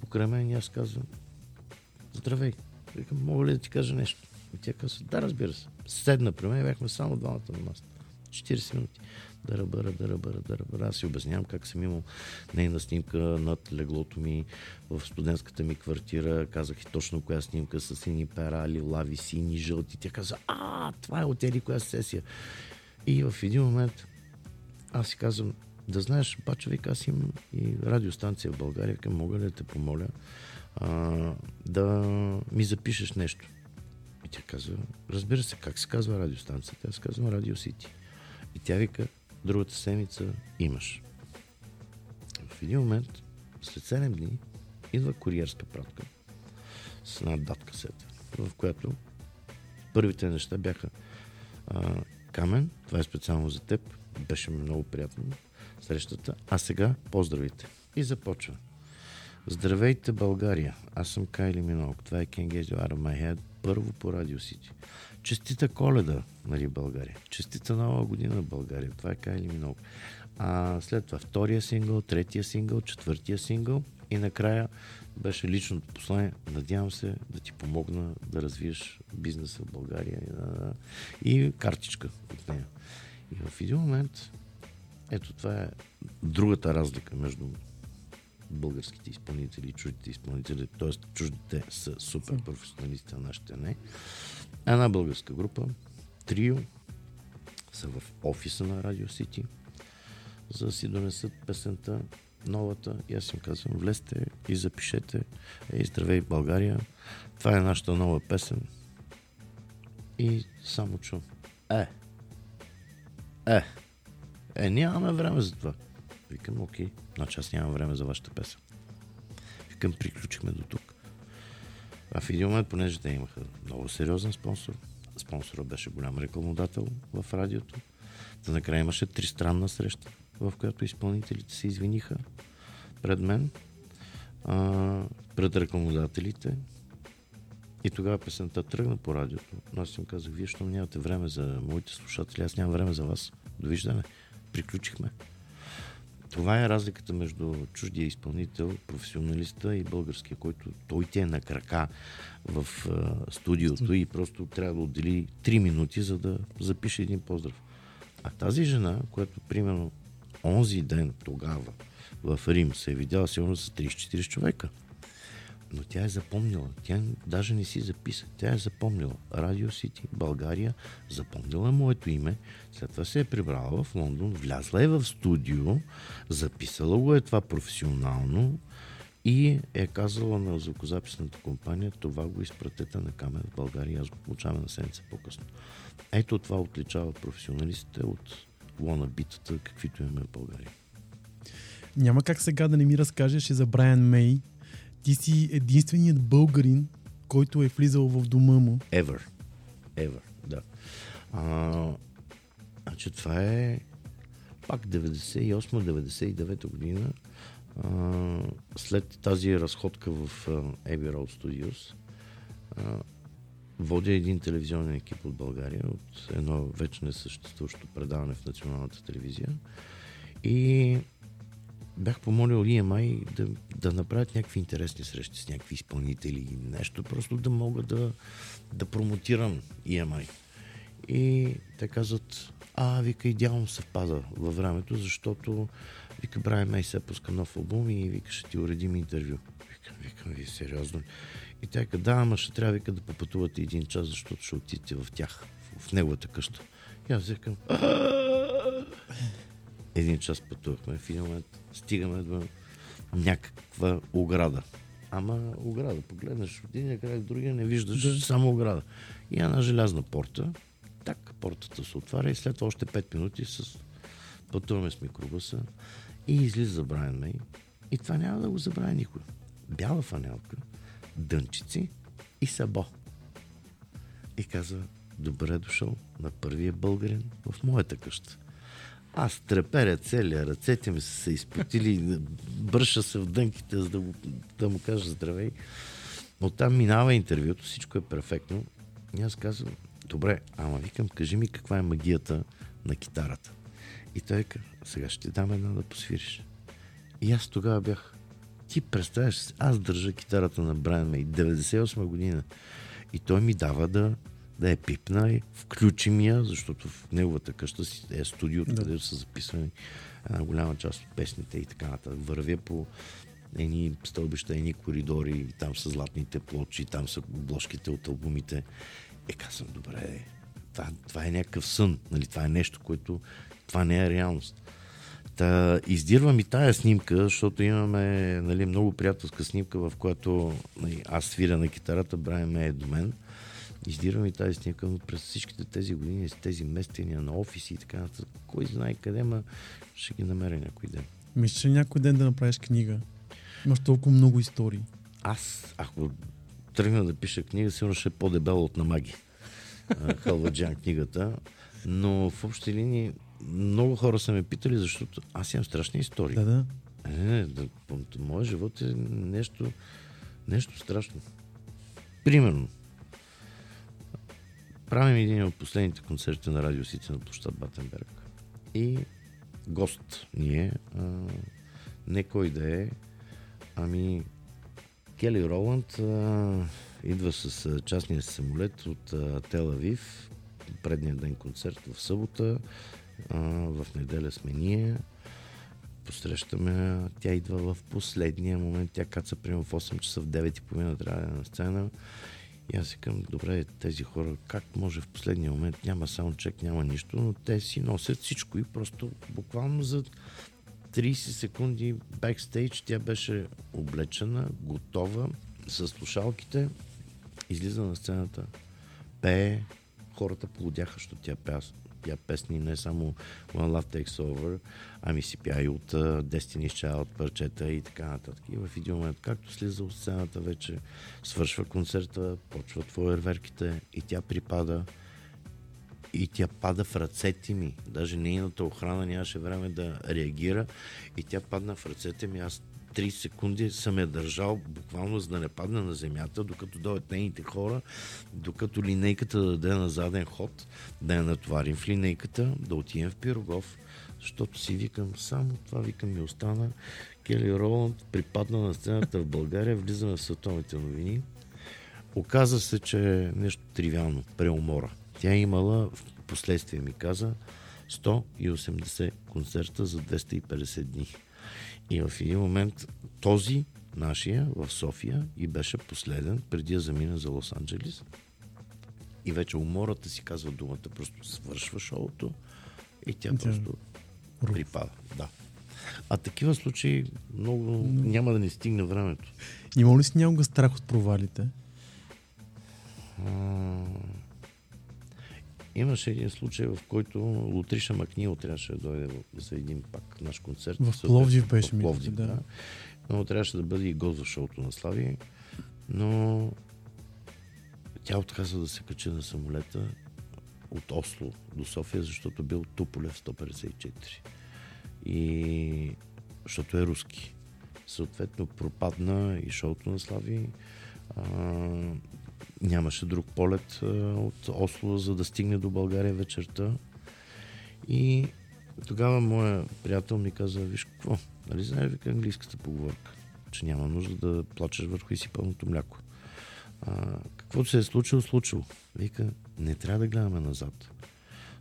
покрай мен и аз казвам Здравей. Викам, мога ли да ти кажа нещо? И тя казва, да, разбира се. Седна при мен, бяхме само двамата на масата. 40 минути. Да ръбъра, да ръбъра, да ръбъра. Аз си обяснявам как съм имал нейна снимка над леглото ми в студентската ми квартира. Казах и точно коя снимка с сини пера, лави, сини, жълти. Тя каза, а, това е от еди коя сесия. И в един момент аз си казвам, да знаеш, бача, вика, аз имам и радиостанция в България, викам, мога ли да те помоля а, да ми запишеш нещо? И тя казва, разбира се, как се казва радиостанцията? Аз казвам Радио Сити. И тя вика, другата седмица имаш. В един момент, след 7 дни, идва куриерска пратка с една датка сета, в която първите неща бяха а, Камен, това е специално за теб, беше ми много приятно срещата, а сега поздравите. И започва. Здравейте, България! Аз съм Кайли Минок. Това е Can Get Out of My Head, първо по Радио Сити. Честита коледа, нали, България. Честита нова година, България. Това е Кайли Минок. А след това втория сингъл, третия сингъл, четвъртия сингъл и накрая беше личното послание. Надявам се да ти помогна да развиеш бизнеса в България и, картичка от нея. И в един момент, ето това е другата разлика между българските изпълнители и чуждите изпълнители, т.е. чуждите са супер професионалисти, а нашите не. Една българска група, трио, са в офиса на Радио Сити, за да си донесат песента новата. И аз им казвам, влезте и запишете. Ей, здравей, България. Това е нашата нова песен. И само чум. Е. Е. Е, нямаме време за това. Викам, окей, значи аз нямам време за вашата песен. Викам, приключихме до тук. А в един момент, понеже те имаха много сериозен спонсор, спонсора беше голям рекламодател в радиото, та накрая имаше тристранна среща, в която изпълнителите се извиниха пред мен, а, пред рекламодателите. И тогава песента тръгна по радиото. Но аз им казах, вие що нямате време за моите слушатели, аз нямам време за вас. Довиждане. Приключихме. Това е разликата между чуждия изпълнител, професионалиста и българския, който той ти е на крака в а, студиото и просто трябва да отдели 3 минути, за да запише един поздрав. А тази жена, която примерно онзи ден тогава в Рим се е видяла сигурно с 34 човека, но тя е запомнила. Тя даже не си записа. Тя е запомнила. Радио Сити, България, запомнила е моето име. След това се е прибрала в Лондон, влязла е в студио, записала го е това професионално и е казала на звукозаписната компания, това го изпратете на камера в България, аз го получавам на седмица по-късно. Ето това отличава професионалистите от лона битата, каквито имаме в България. Няма как сега да не ми разкажеш и за Брайан Мей. Ти си единственият българин, който е влизал в дома му. Ever. Ever, да. А, значи това е пак 98-99 година. А, след тази разходка в а, Abbey Road Studios водя един телевизионен екип от България, от едно вече несъществуващо предаване в националната телевизия. И бях помолил EMI да, да направят някакви интересни срещи с някакви изпълнители и нещо, просто да мога да, да промотирам EMI. И те казват, а, вика, идеално съвпада във времето, защото, вика, Брайан Мей се пуска нов албум и вика, ще ти уредим интервю. Викам, викам, вие сериозно. ли?» И тя каза, да, ама ще трябва, вика, да попътувате един час, защото ще отидете в тях, в неговата къща. И аз викам, един час пътувахме. В един момент стигаме до някаква ограда. Ама ограда. Погледнеш от един край, другия не виждаш Да. само ограда. И една желязна порта. Так, портата се отваря и след това още 5 минути с... пътуваме с микробуса и излиза Брайан Мей. И това няма да го забравя никой. Бяла фанелка, дънчици и сабо. И казва, добре дошъл на първия българин в моята къща. Аз треперя целия, ръцете ми са се изпотили, бърша се в дънките, за да, го, да му кажа здравей. Оттам минава интервюто, всичко е перфектно. И аз казвам, добре, ама викам, кажи ми каква е магията на китарата. И той казва, сега ще ти дам една да посвириш. И аз тогава бях, ти представяш, аз държа китарата на Брайан Мей, 98 година. И той ми дава да, да я пипна и включи ми я, защото в неговата къща си е студиото, Да. където са записвани една голяма част от песните и така нататък. Вървя по едни стълбища, едни коридори, там са златните плочи, там са обложките от албумите. Е, казвам, добре, това, това е някакъв сън, нали? това е нещо, което това не е реалност. Та, издирвам и тая снимка, защото имаме нали, много приятелска снимка, в която нали, аз свиря на китарата, Брайан Мей е до мен. Издирвам и тази снимка, но през всичките тези години с тези местения на офиси и така нататък, кой знае къде, ма ще ги намеря някой ден. Мислиш ли някой ден да направиш книга? Имаш толкова много истории. Аз, ако тръгна да пиша книга, сигурно ще е по-дебела от Намаги. Халваджан книгата. Но в общи линии много хора са ме питали, защото аз имам страшни истории. Да, да. Не, да, моят живот е нещо, нещо страшно. Примерно, правим един от последните концерти на Радио Сити на площад Батенберг. И гост ни е, не кой да е, ами Кели Роланд а, идва с а, частния самолет от а, Тел Авив, предния ден концерт в събота, а, в неделя сме ние, посрещаме, тя идва в последния момент, тя каца примерно в 8 часа, в 9 и половина трябва да е на сцена. И аз си към, добре, тези хора, как може в последния момент, няма саундчек, няма нищо, но те си носят всичко и просто буквално за 30 секунди бекстейдж тя беше облечена, готова, с слушалките, излиза на сцената, пее, хората полудяха, защото тя пя, пя песни не само One Love Takes Over, ами си пя и от uh, Destiny's Child парчета и така нататък. И в един момент, както слиза от сцената вече, свършва концерта, почват фойерверките и тя припада и тя пада в ръцете ми. Даже нейната охрана нямаше време да реагира и тя падна в ръцете ми. Аз 30 секунди съм я държал буквално за да не падне на земята, докато дойдат нейните хора, докато линейката да даде на заден ход, да я натоварим в линейката, да отидем в Пирогов, защото си викам, само това викам ми остана. Кели Роланд припадна на сцената в България, влизаме в световните новини. Оказа се, че е нещо тривиално, преумора. Тя е имала, в последствие ми каза, 180 концерта за 250 дни. И в един момент този, нашия, в София, и беше последен, преди да замина за Лос-Анджелис. И вече умората си казва думата, просто свършва шоуто и тя Тя- просто припада. Да. А такива случаи много няма да ни стигне времето. Има ли си някога страх от провалите? А, Имаше един случай, в който Лутриша Макнил трябваше да дойде за един пак наш концерт. В Пловдив беше, В Пловдив, да. да. Но трябваше да бъде и гост в шоуто на Слави. Но тя отказа да се качи на самолета от Осло до София, защото бил Туполев 154. И защото е руски. Съответно пропадна и шоуто на Слави. А, нямаше друг полет от Осло, за да стигне до България вечерта. И тогава моя приятел ми каза, виж какво, нали знаеш вика английската поговорка, че няма нужда да плачеш върху изсипаното мляко. А, каквото се е случило, случило. Вика, не трябва да гледаме назад.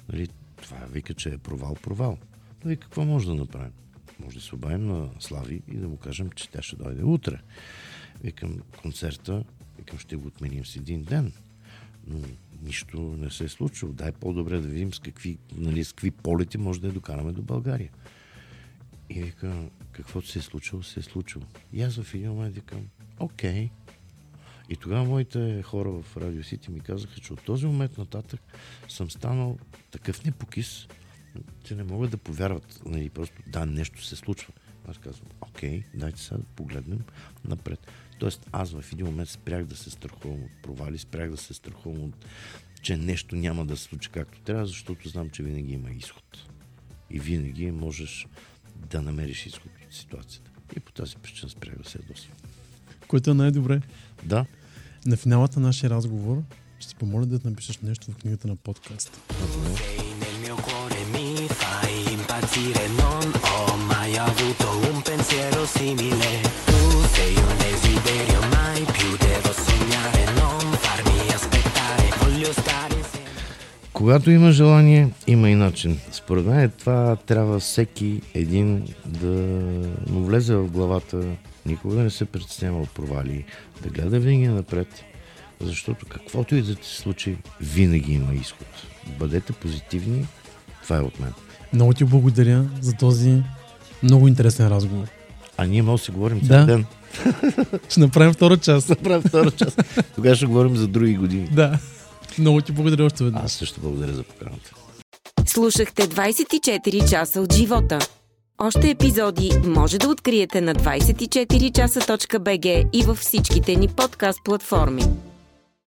Нали, това вика, че е провал, провал. Но вика, какво може да направим? Може да се обадим на Слави и да му кажем, че тя ще дойде утре. Викам, концерта, викам, ще го отменим с един ден. Но нищо не се е случило. Дай по-добре да видим с какви, нали, с какви полети може да я докараме до България. И вика, каквото се е случило, се е случило. И аз в един момент викам, окей. И тогава моите хора в Радио Сити ми казаха, че от този момент нататък съм станал такъв непокис, че не могат да повярват. Нали, просто да, нещо се случва. Аз казвам, окей, дайте сега да погледнем напред. Тоест аз в един момент спрях да се страхувам от провали, спрях да се страхувам от че нещо няма да се случи както трябва, защото знам, че винаги има изход. И винаги можеш да намериш изход от ситуацията. И по тази причина спрях да се ядосвам. Което е най-добре. Да, На финалата на нашия разговор ще ти помоля да напишеш нещо в книгата на подкаст. Sei nel mio cuore mi fai impazzire, non ho mai avuto un pensiero simile. Когато има желание, има и начин. Според мен това трябва всеки един да му влезе в главата, никога да не се притеснява от провали, да гледа винаги напред, защото каквото и да ти случи, винаги има изход. Бъдете позитивни, това е от мен. Много ти благодаря за този много интересен разговор. А ние може да си говорим цял Да. ден. Ще направим втора част. Направим втора част. Тогава ще говорим за други години. Да. Много ти благодаря още веднъж. Аз също благодаря за поканата. Слушахте 24 часа от живота. Още епизоди може да откриете на 24часа.bg и във всичките ни подкаст платформи.